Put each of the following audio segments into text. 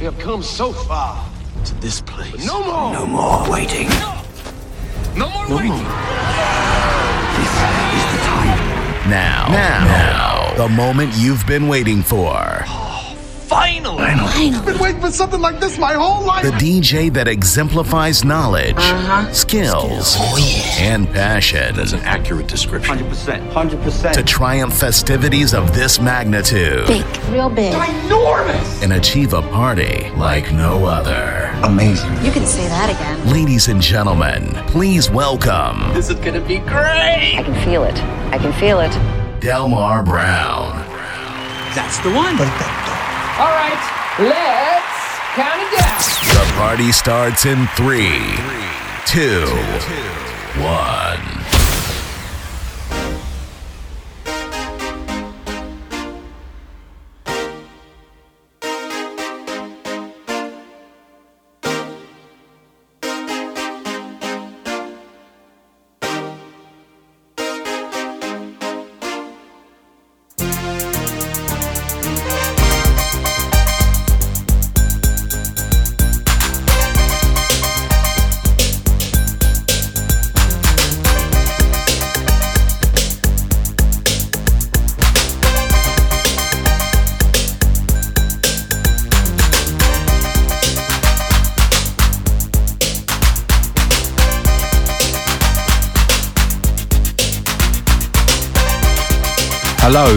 We have come so far to this place. But no more. No more waiting. No more No waiting. more. This is the time. Now, now, now, the moment you've been waiting for. Finally. I've been waiting for something like this my whole life. The DJ that exemplifies knowledge, uh-huh. skills, oh, and passion That's an accurate description. 100%. 100%. to triumph festivities of this magnitude Big, real big. Enormous. and achieve a party like no other. Amazing. You can say that again. Ladies and gentlemen, please welcome This is gonna be great. I can feel it. I can feel it. Delmar Brown. That's the one. All right, let's count it down. The party starts in three, two, one.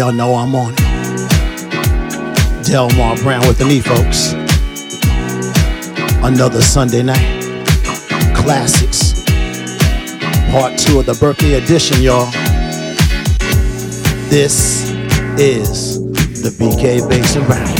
Y'all know I'm on it. Delmar Brown with the me, folks. Another Sunday night. Classics. Part two of the birthday edition, y'all. This is the BK Bass and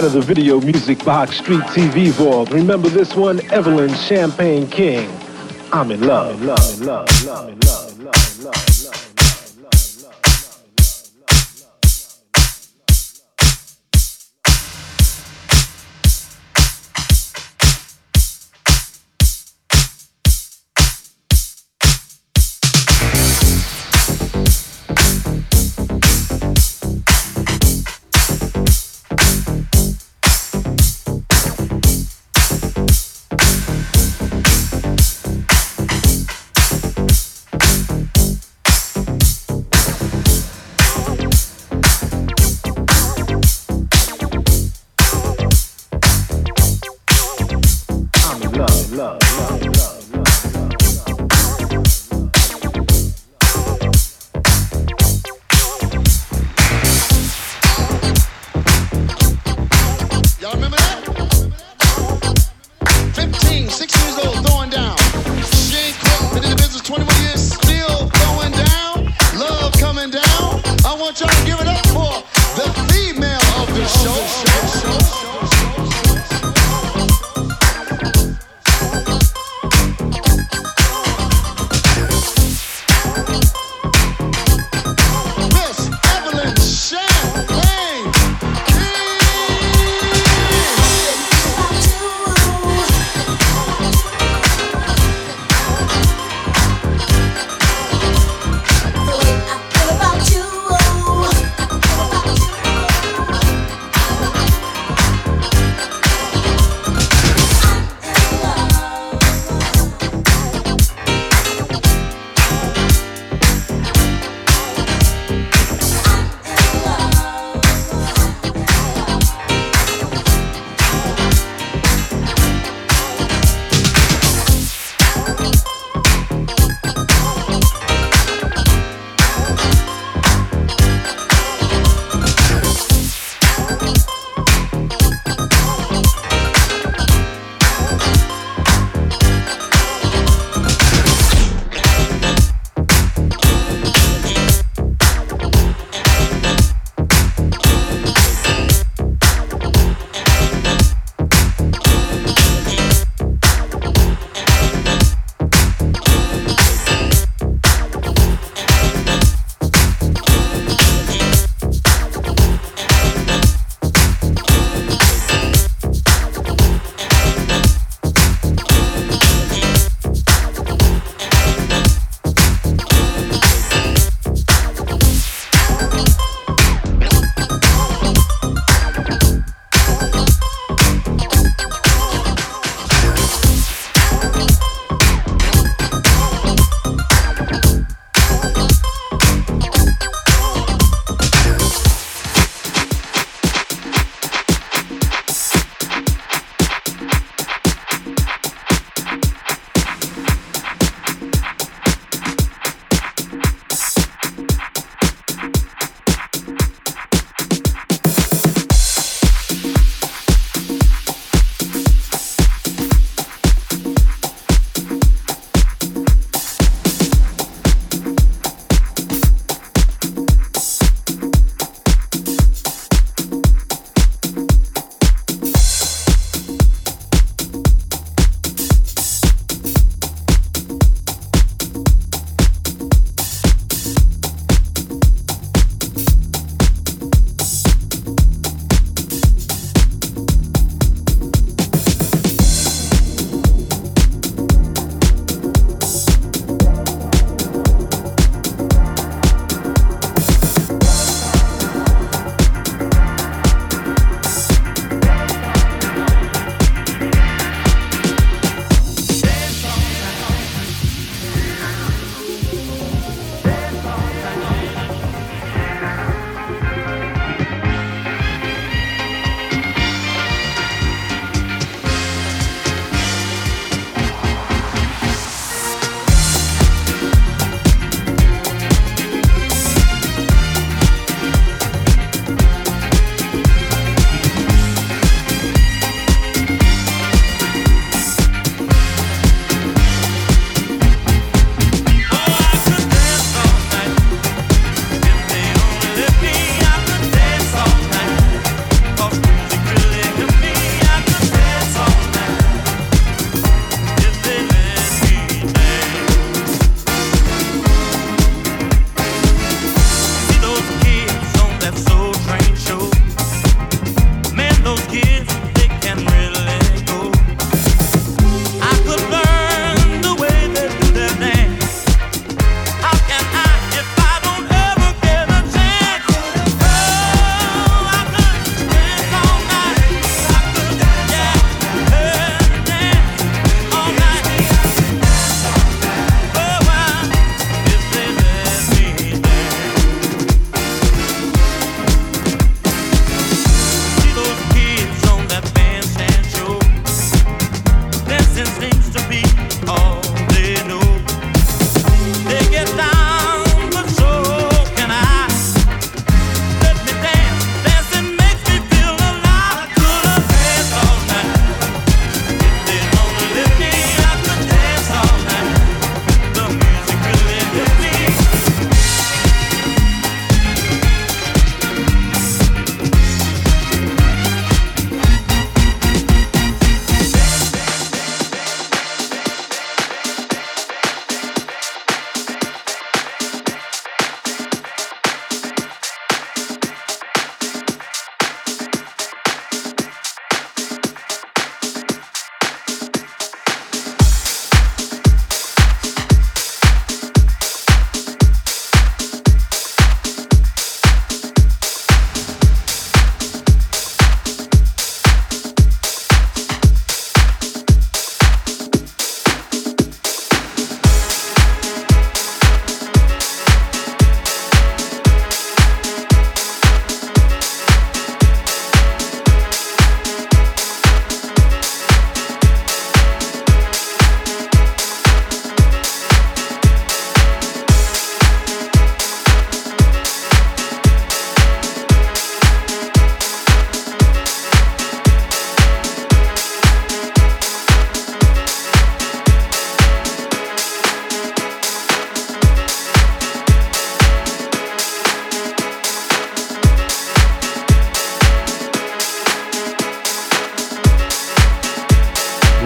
Out of the video music box street TV vault. Remember this one? Evelyn Champagne King. I'm in love, love, love, love, love, love,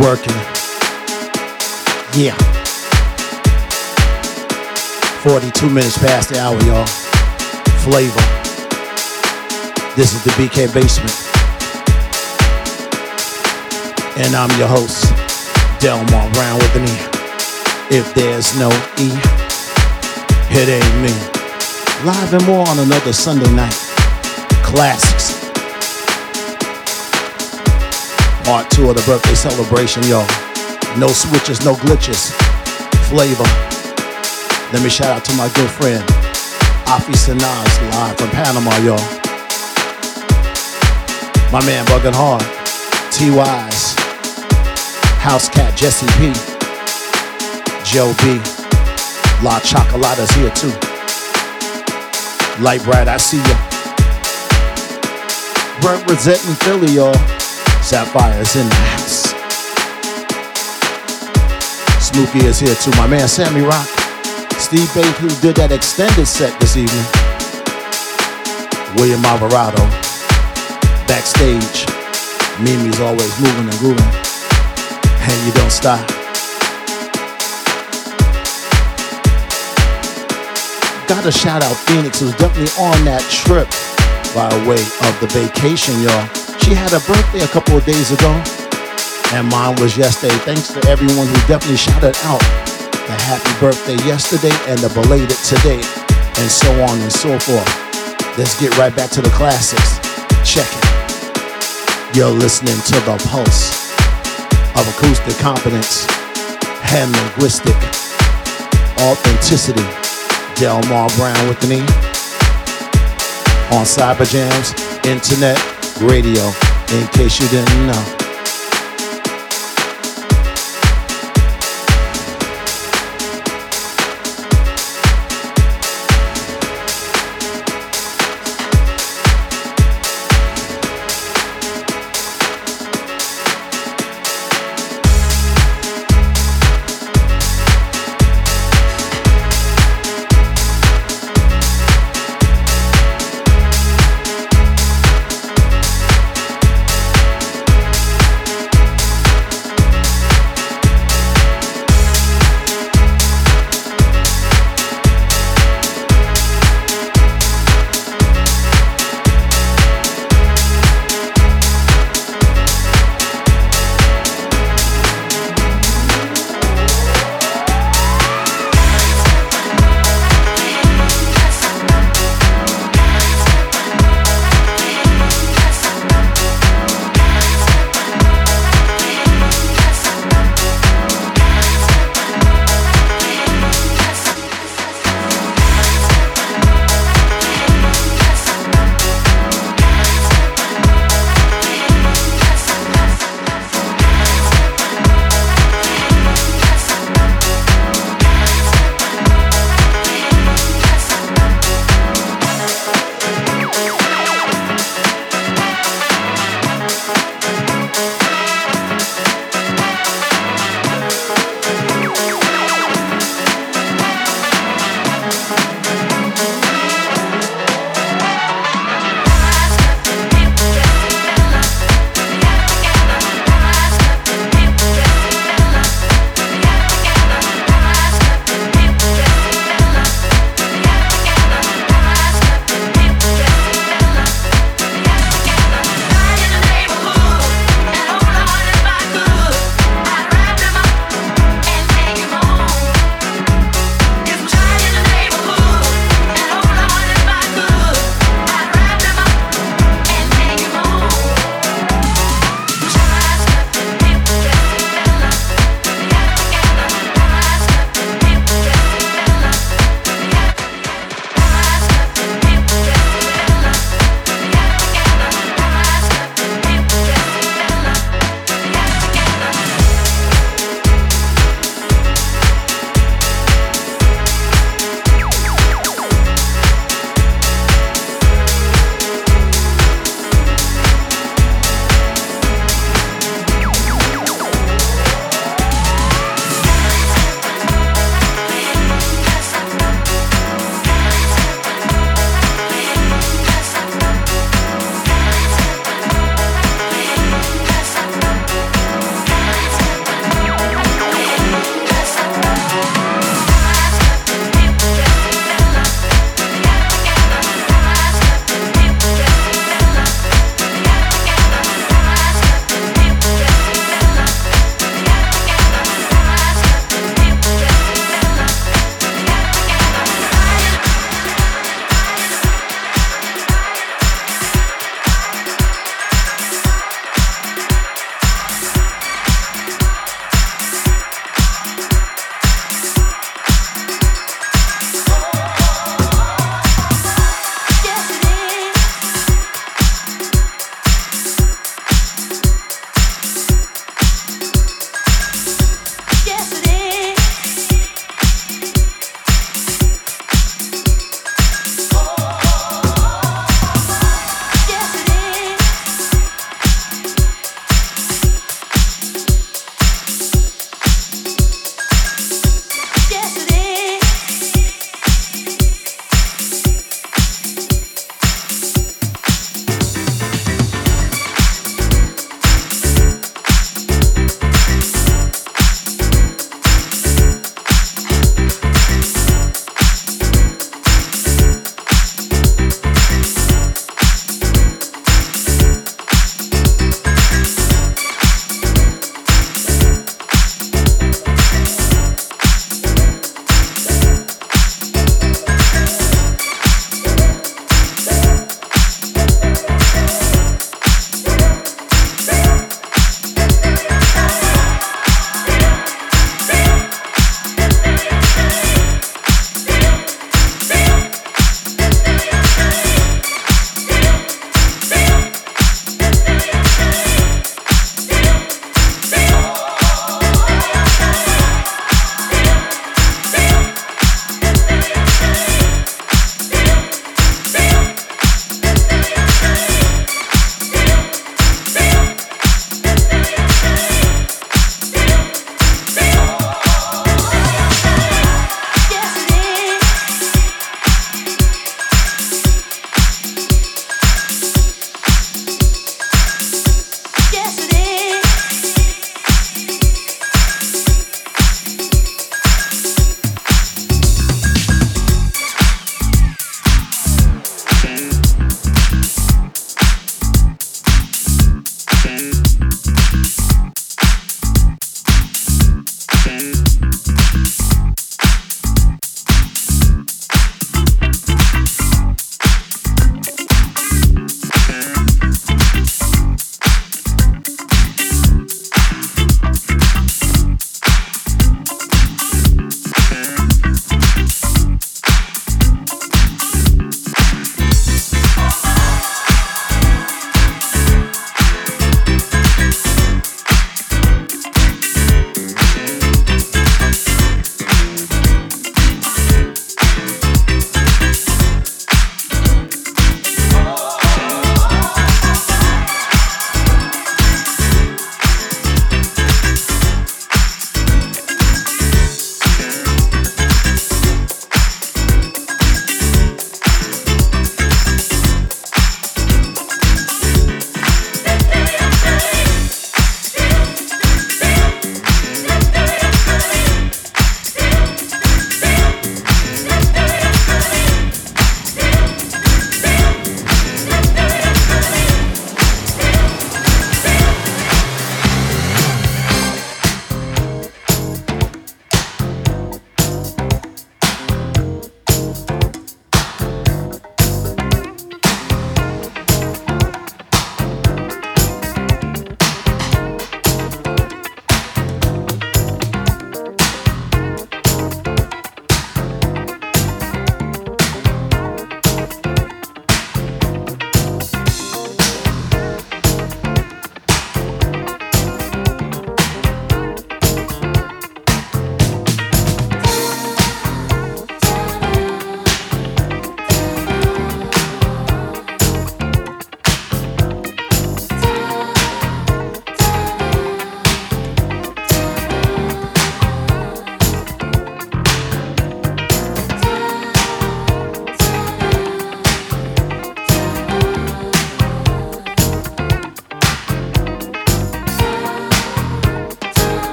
Working. Yeah. 42 minutes past the hour, y'all. Flavor. This is the BK Basement. And I'm your host, Delmar Brown with an E. If there's no E, it ain't me. Live and more on another Sunday night. Classics. Part two of the birthday celebration, y'all. No switches, no glitches. Flavor. Let me shout out to my good friend, Afi Sanaz, live from Panama, y'all. My man Buggin' Hard, T-Wise, House Cat Jesse P, Joe B, La Chocolata's here too. Light Bright, I see ya. In Philly, y'all. Sapphire's in the house. Smokey is here too. My man Sammy Rock. Steve Bates, who did that extended set this evening. William Alvarado. Backstage. Mimi's always moving and grooving. And you don't stop. Gotta shout out Phoenix, who's definitely on that trip by way of the vacation, y'all. She had a birthday a couple of days ago, and mine was yesterday. Thanks to everyone who definitely shouted out the happy birthday yesterday and the belated today, and so on and so forth. Let's get right back to the classics. Check it. You're listening to the pulse of acoustic competence and linguistic authenticity. Delmar Brown with me on Cyberjamz, Internet, Radio, in case you didn't know.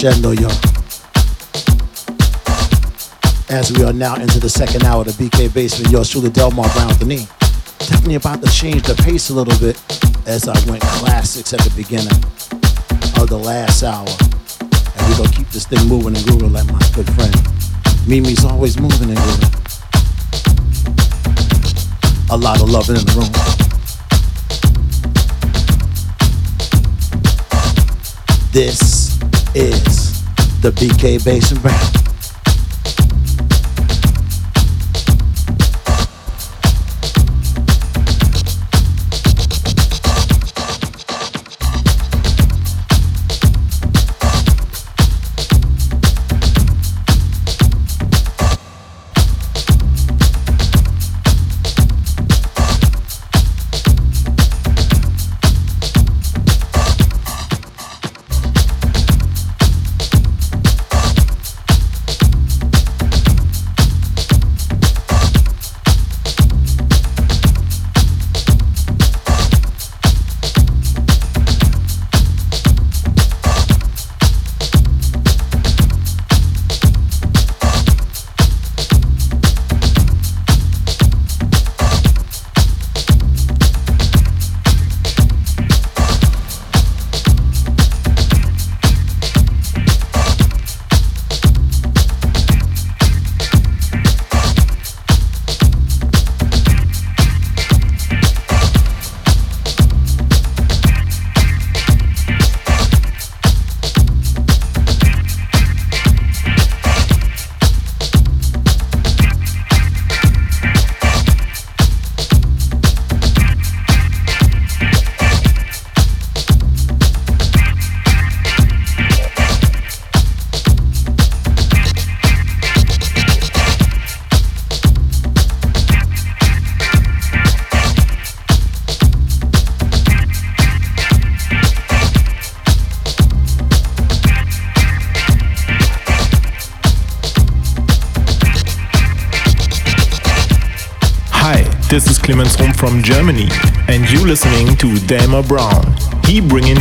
Crescendo, yo. as we are now into the second hour of the BK Basement. Yours truly, Delmar Brown the knee. Definitely about to change the pace a little bit as I went classics at the beginning of the last hour. And we're gonna keep this thing moving and grooving like my good friend. Mimi's always moving and grooving. A lot of loving in the room. This is the BK Bass and Brand. From Germany, and you listening to Delmar Brown. He bringing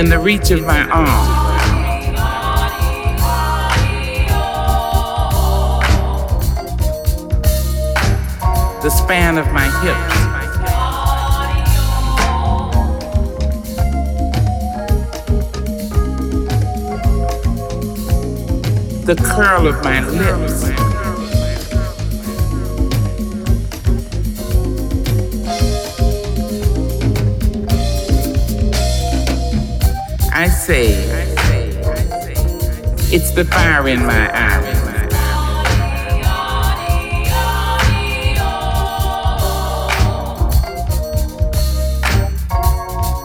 It's in the reach of my arm. The span of my hips. The curl of my lips. It's the fire in my eyes.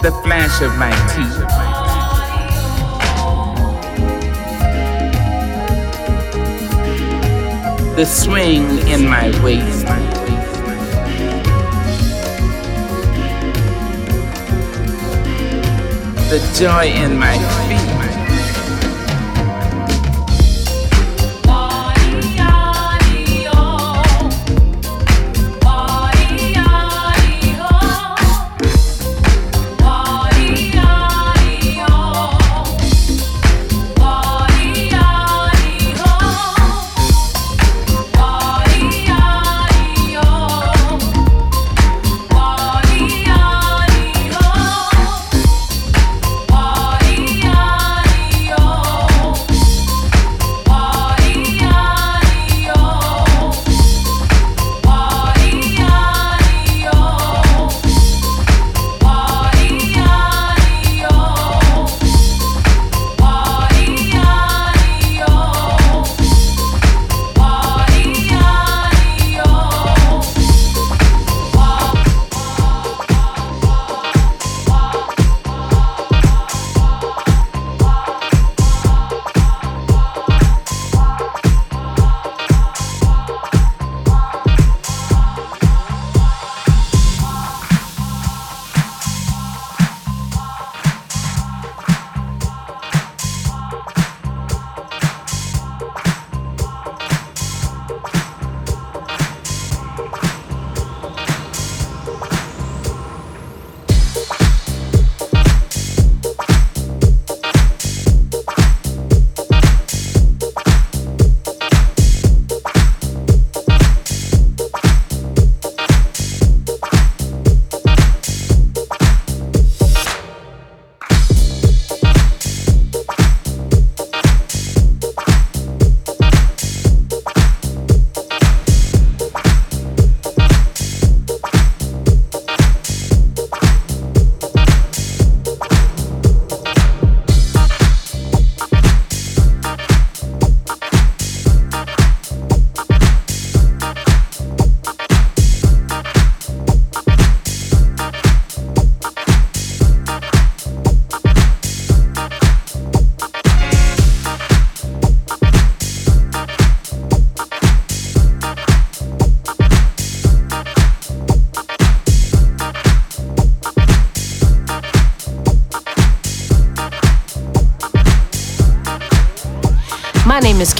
The flash of my teeth. The swing in my waist. The joy in my feet.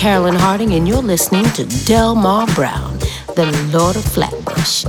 Carolyn Harding, and you're listening to Delmar Brown, the Lord of Flatbush.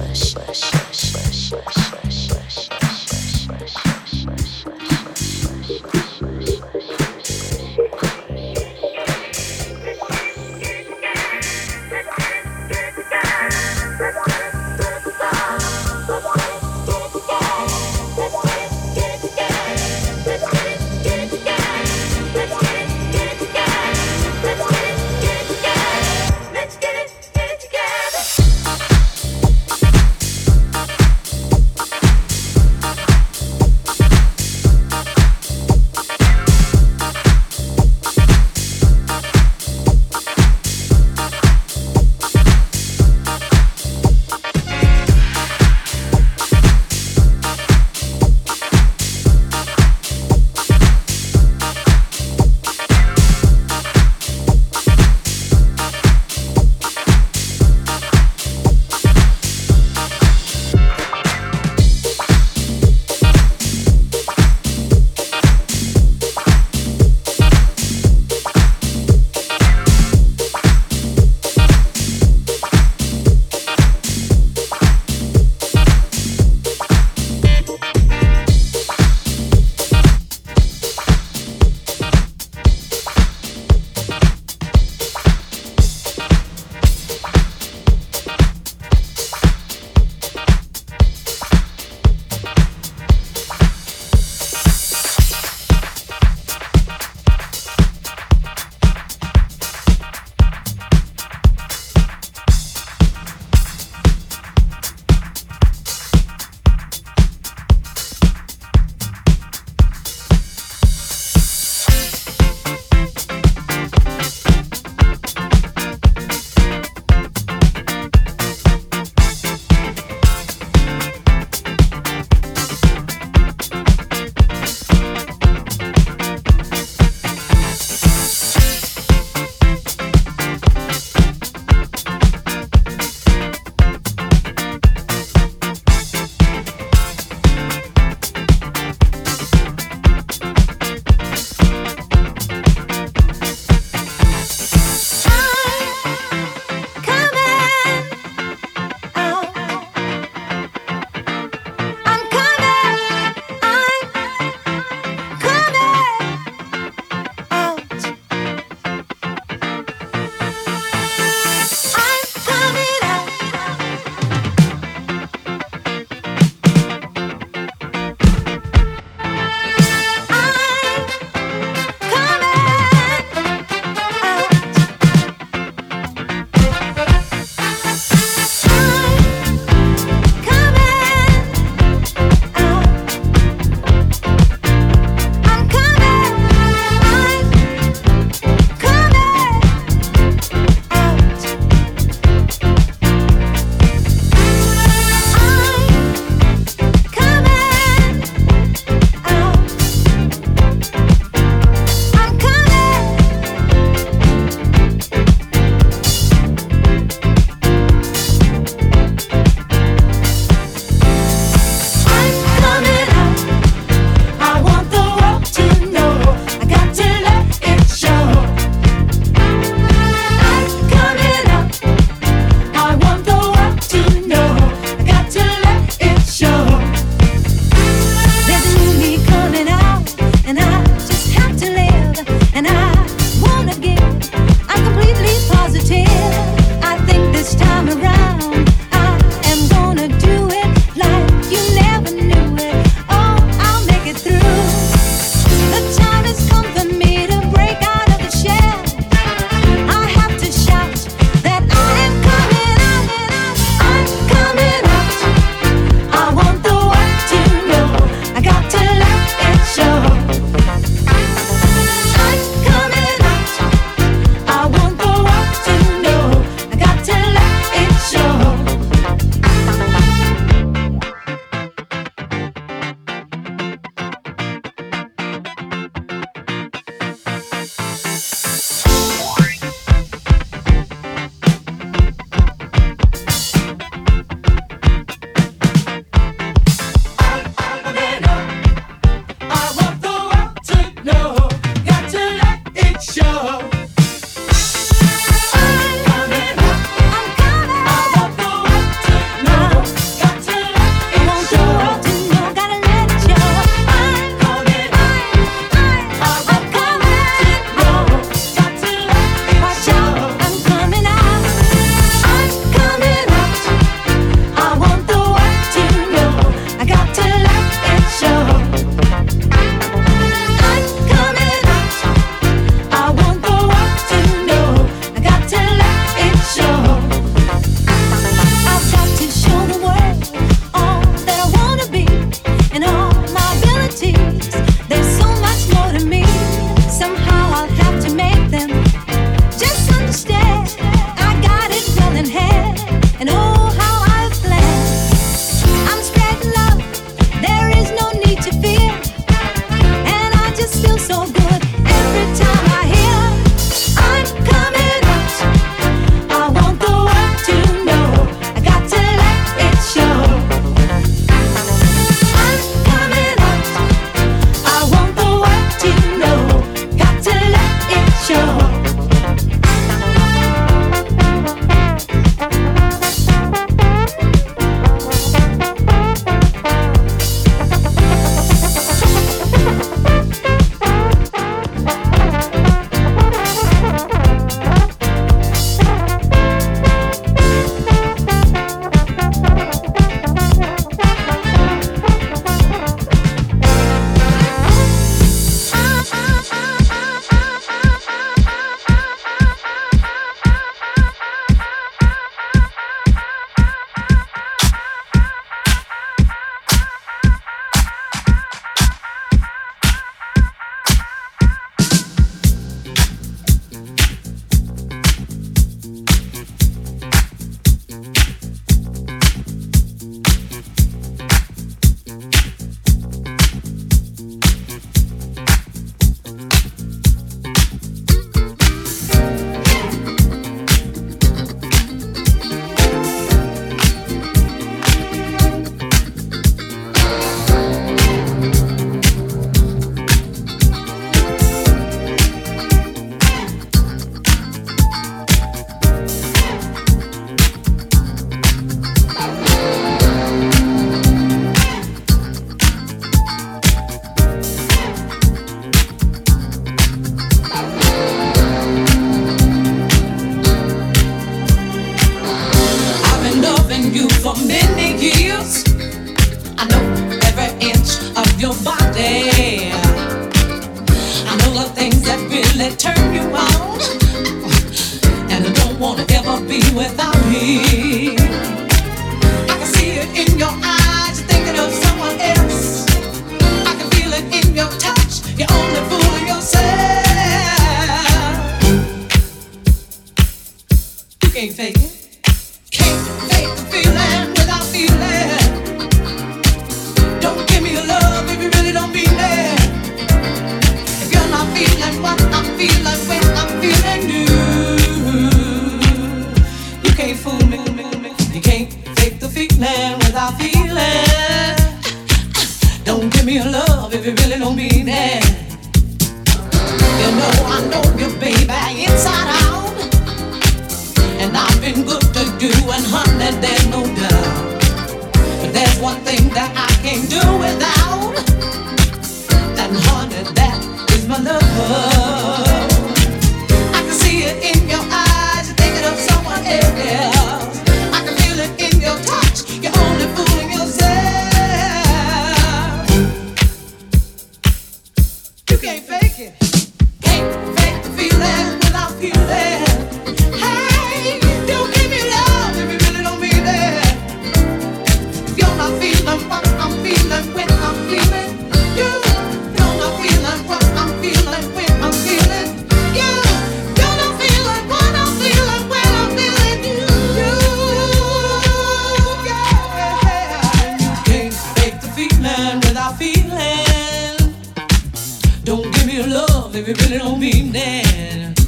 if you really don't mean it.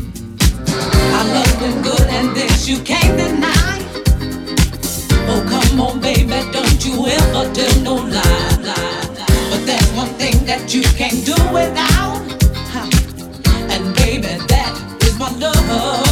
I love is good and this you can't deny. Oh, come on, baby, don't you ever tell no lie, lie, lie. But there's one thing that you can't do without. And baby, that is my love.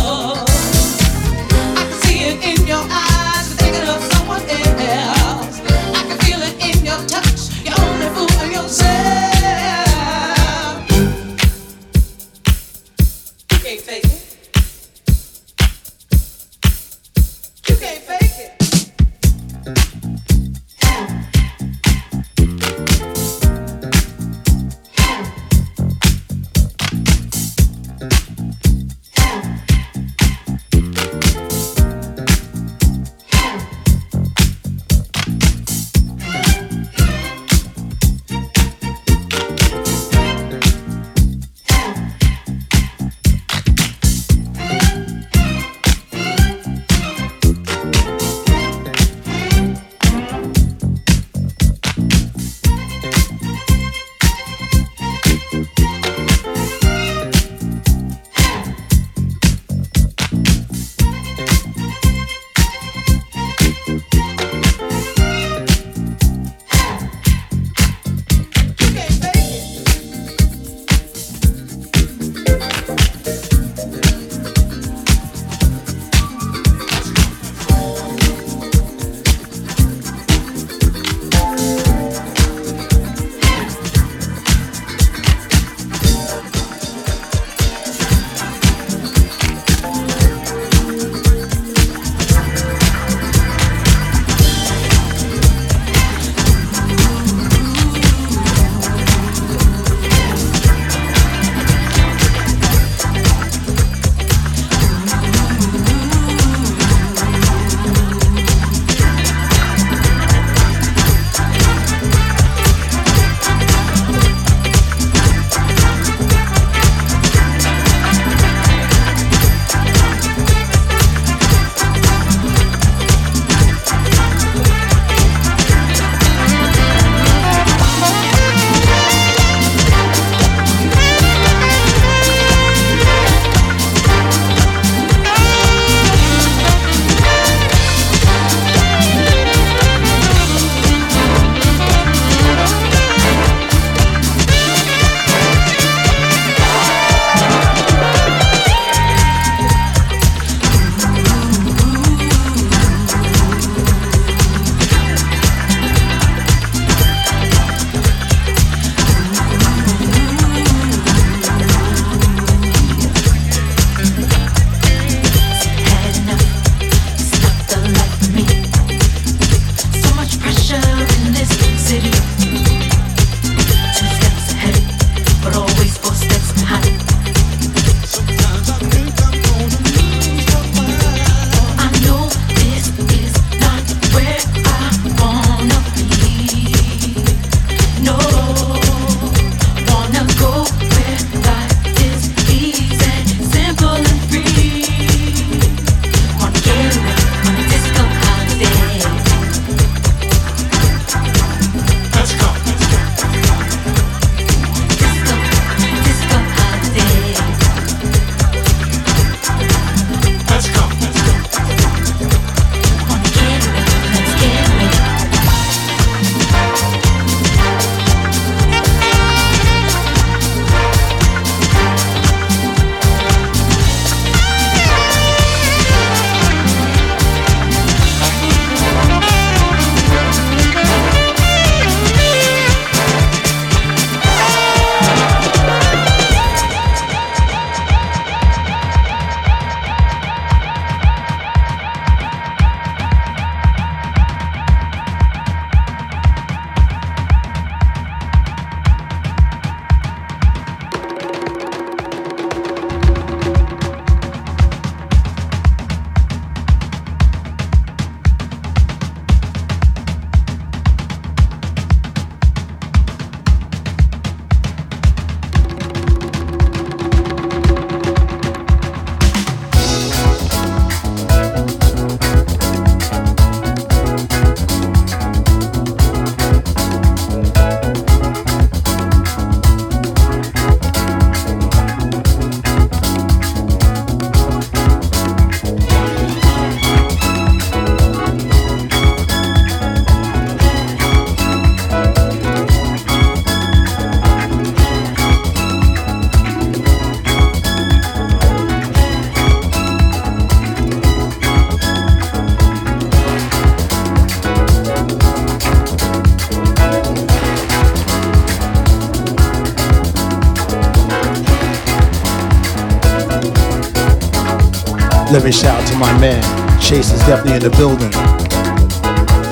Let me shout out to my man. Chase is definitely in the building.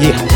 Yeah.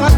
Right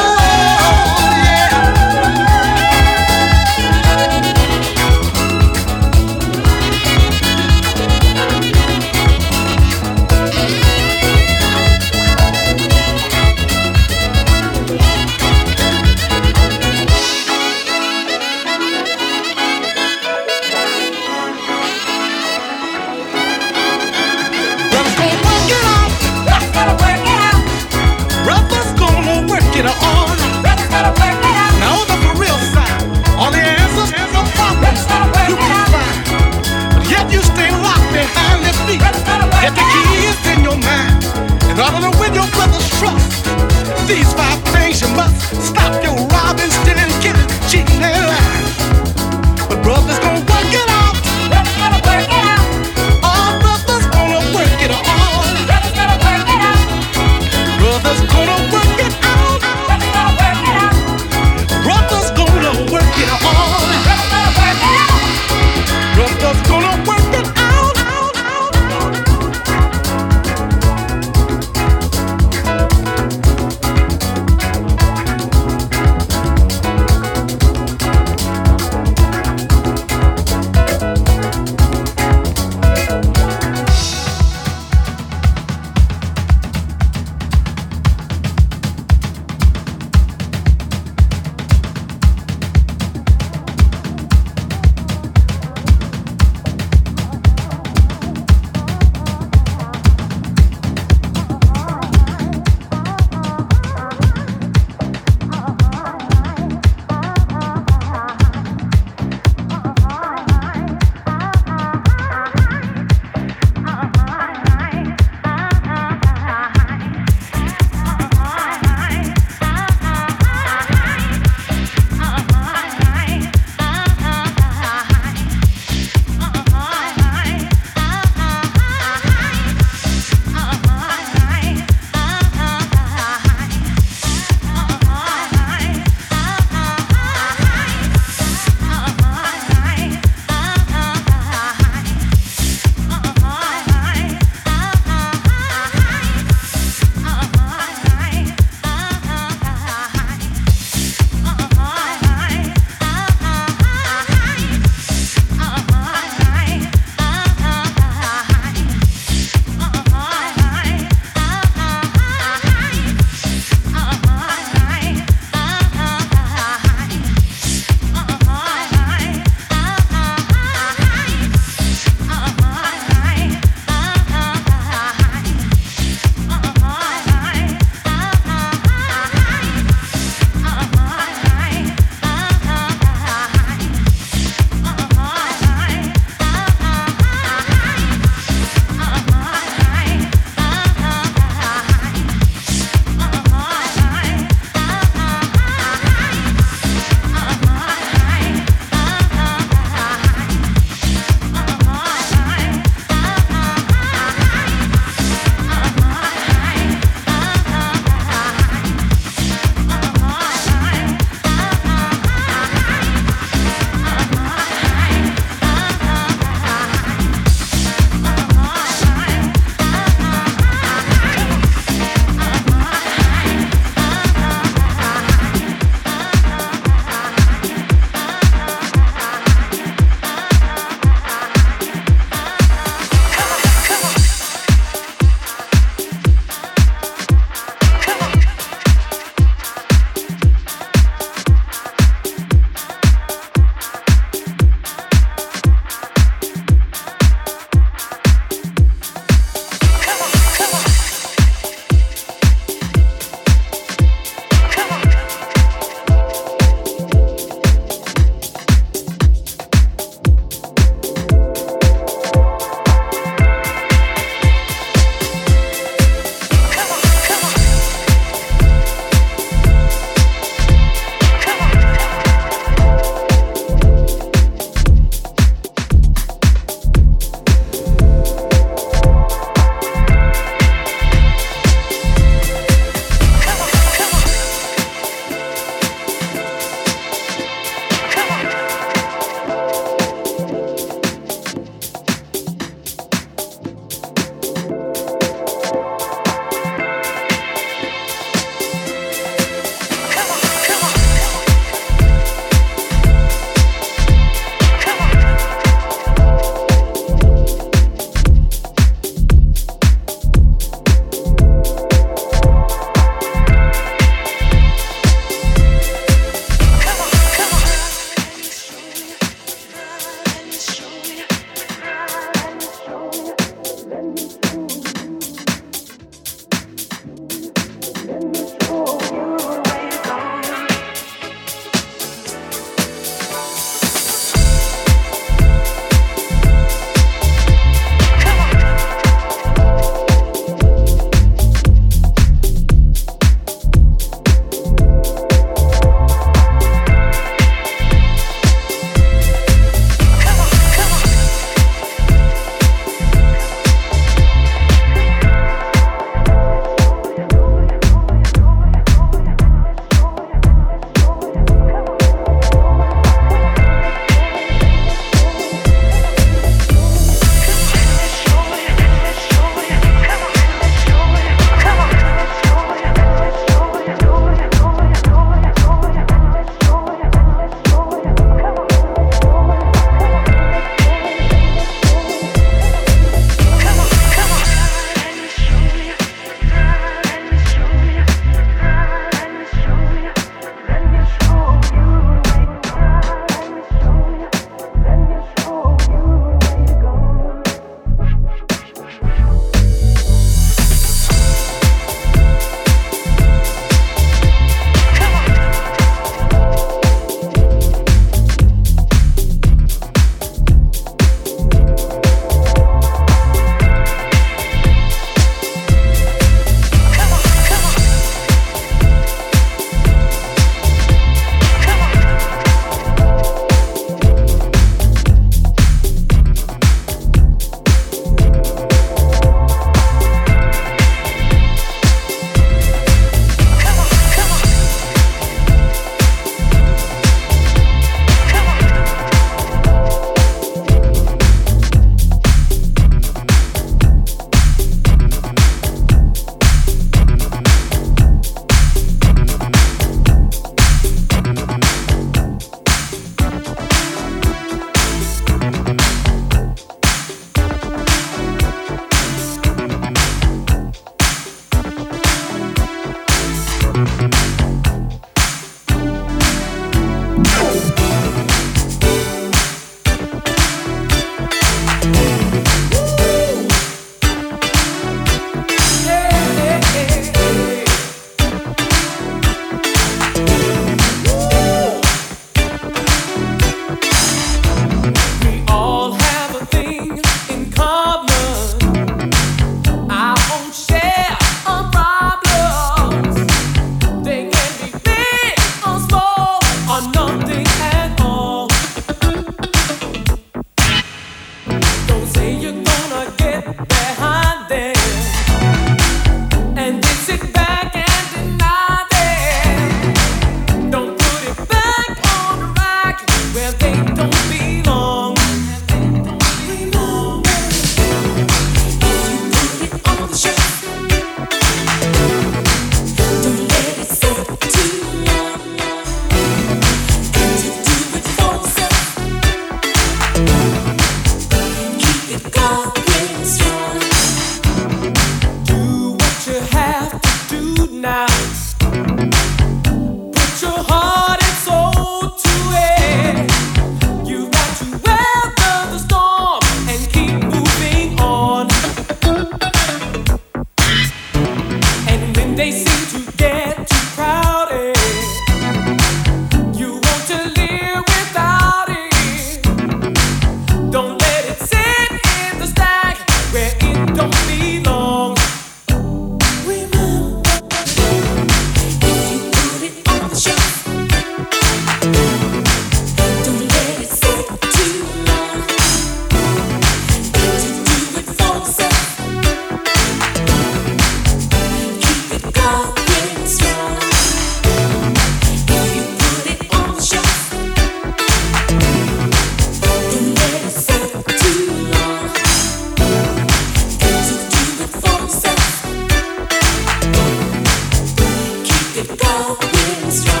go, we'll strong.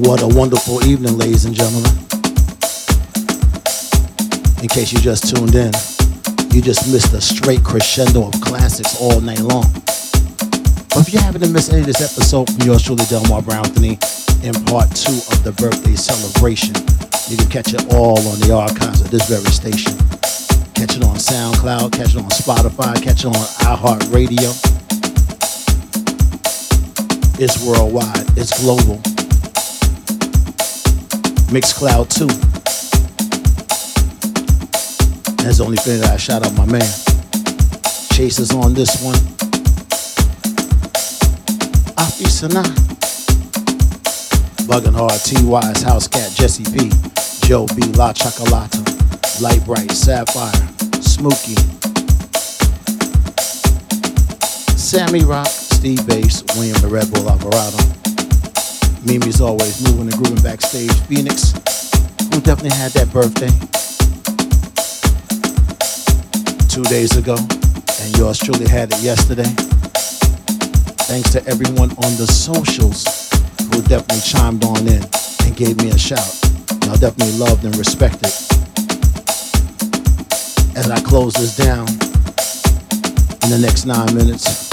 What a wonderful evening, ladies and gentlemen. In case you just tuned in, you just missed a straight crescendo of classics all night long. But if you happen to miss any of this episode from yours truly, Delmar Brown Anthony, in part two of the birthday celebration, you can catch it all on the archives of this very station. Catch it on SoundCloud, catch it on Spotify, catch it on iHeartRadio. It's worldwide, it's global. Mixcloud too. That's the only thing that I shout out my man. Chase is on this one. Afi Sana. Bugging Hard, T.Y.'s House Cat, Jesse P. Joe B. La Chocolata. Light Bright, Sapphire, Smokey. Sammy Rock, Steve Bass, William the Red Bull Alvarado. Mimi's always moving and grooving backstage. Phoenix, who definitely had that birthday two days ago, and yours truly had it yesterday. Thanks to everyone on the socials who definitely chimed on in and gave me a shout. Y'all definitely loved and respected. As I close this down in the next nine minutes,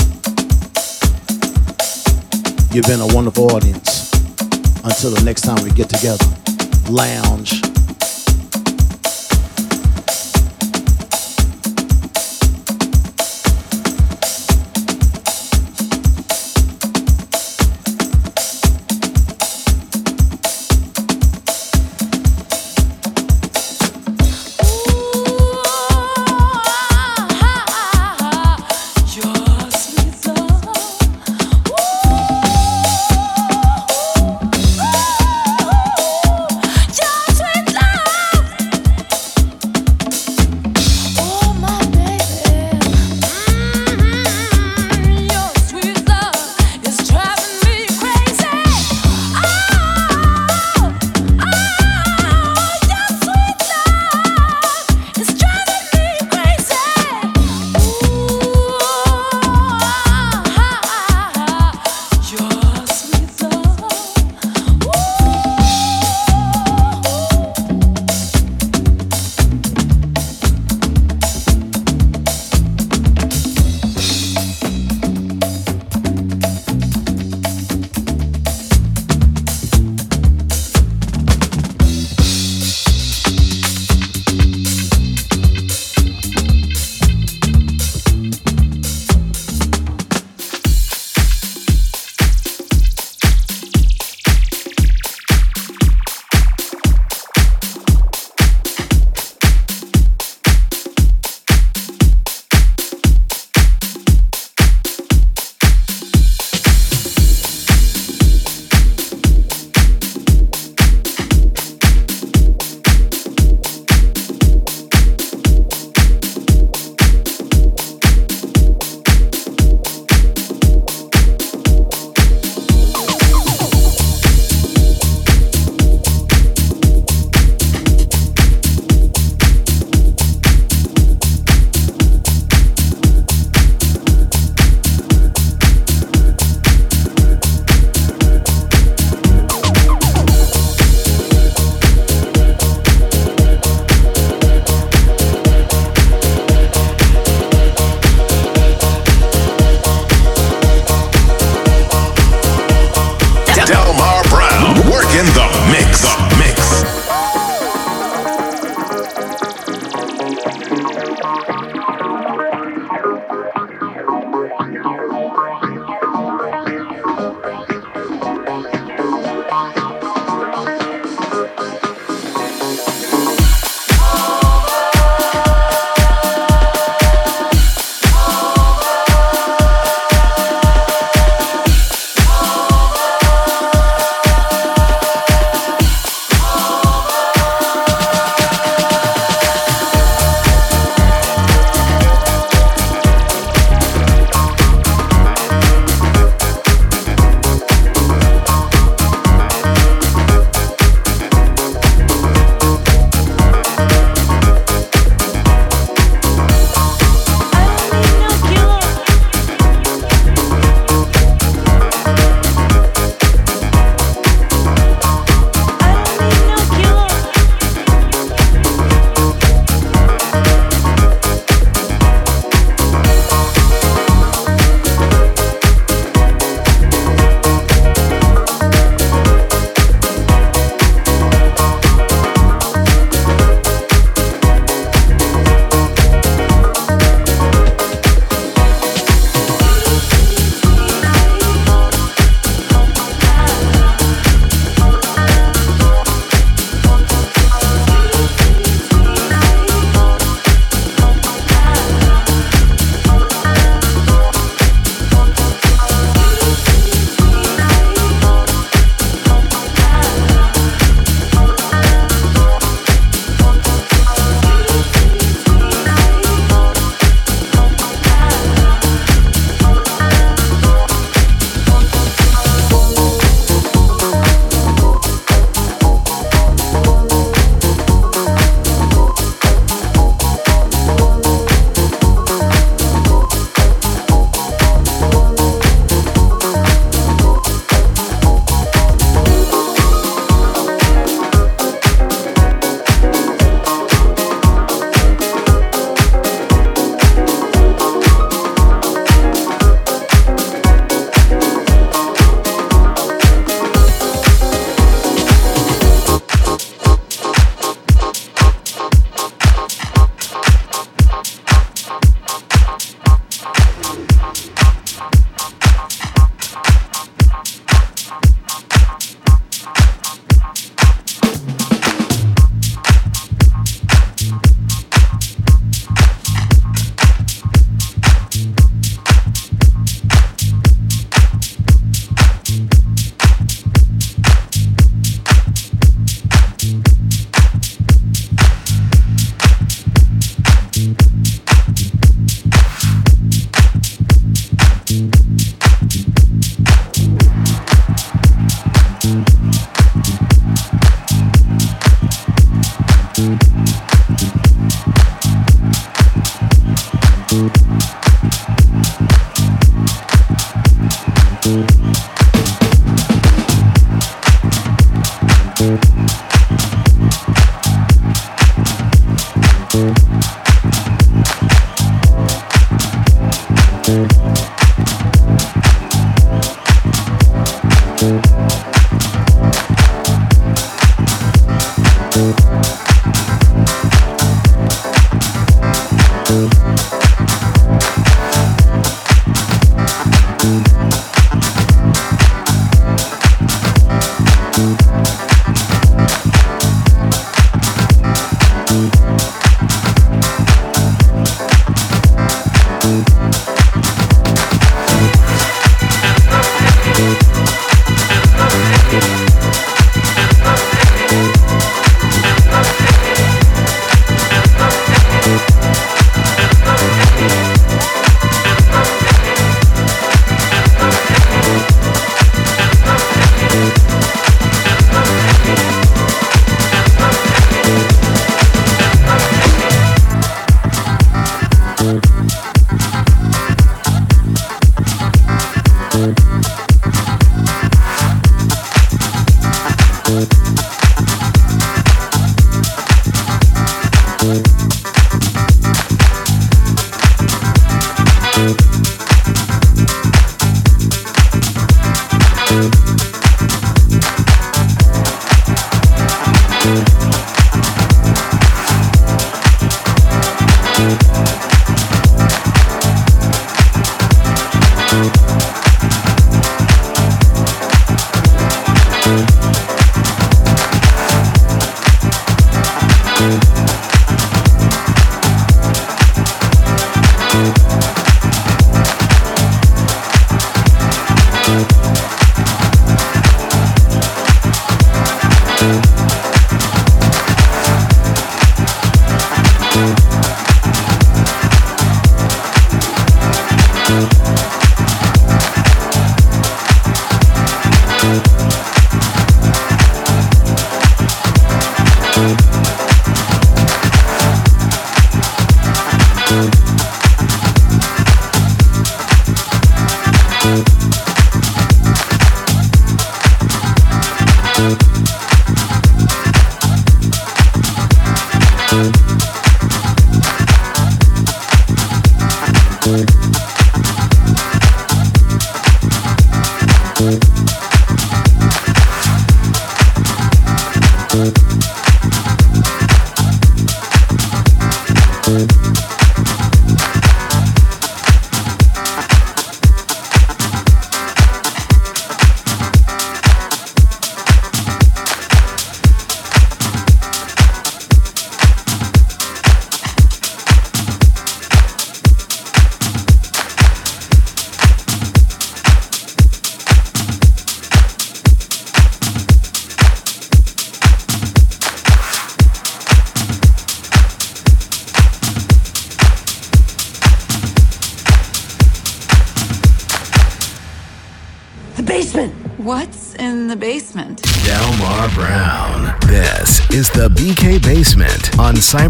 you've been a wonderful audience. Until the next time we get together, lounge.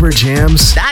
Cyberjamz.com.